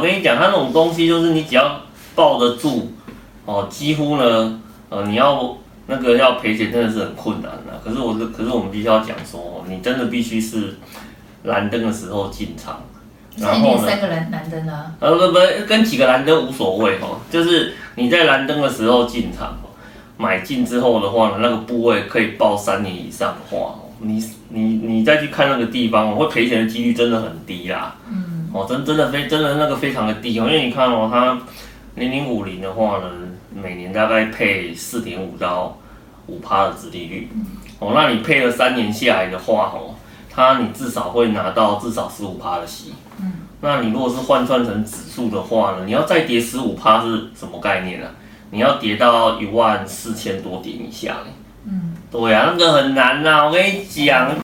我跟你讲，它那种东西就是你只要抱得住，哦，几乎呢，呃，你要那个要赔钱真的是很困难的。可是我是，可是我们必须要讲说，你真的必须是蓝灯的时候进场。然后呢，三个蓝蓝灯啊？呃不不，跟几个蓝灯无所谓哦，就是你在蓝灯的时候进场，买进之后的话呢，那个部位可以抱三年以上的话，你你你再去看那个地方，会赔钱的几率真的很低啦。嗯。哦，真真的非真的那个非常的低哦，因为你看哦，它零零五零的话呢，每年大概配四点五到五趴的殖利率。哦，那你配了三年下来的话哦。它你至少会拿到至少十五趴的息，嗯，那你如果是换算成指数的话呢，你要再跌十五趴是什么概念呢？你要跌到一万四千多点以下，嗯，对啊，那个很难呐，我跟你讲。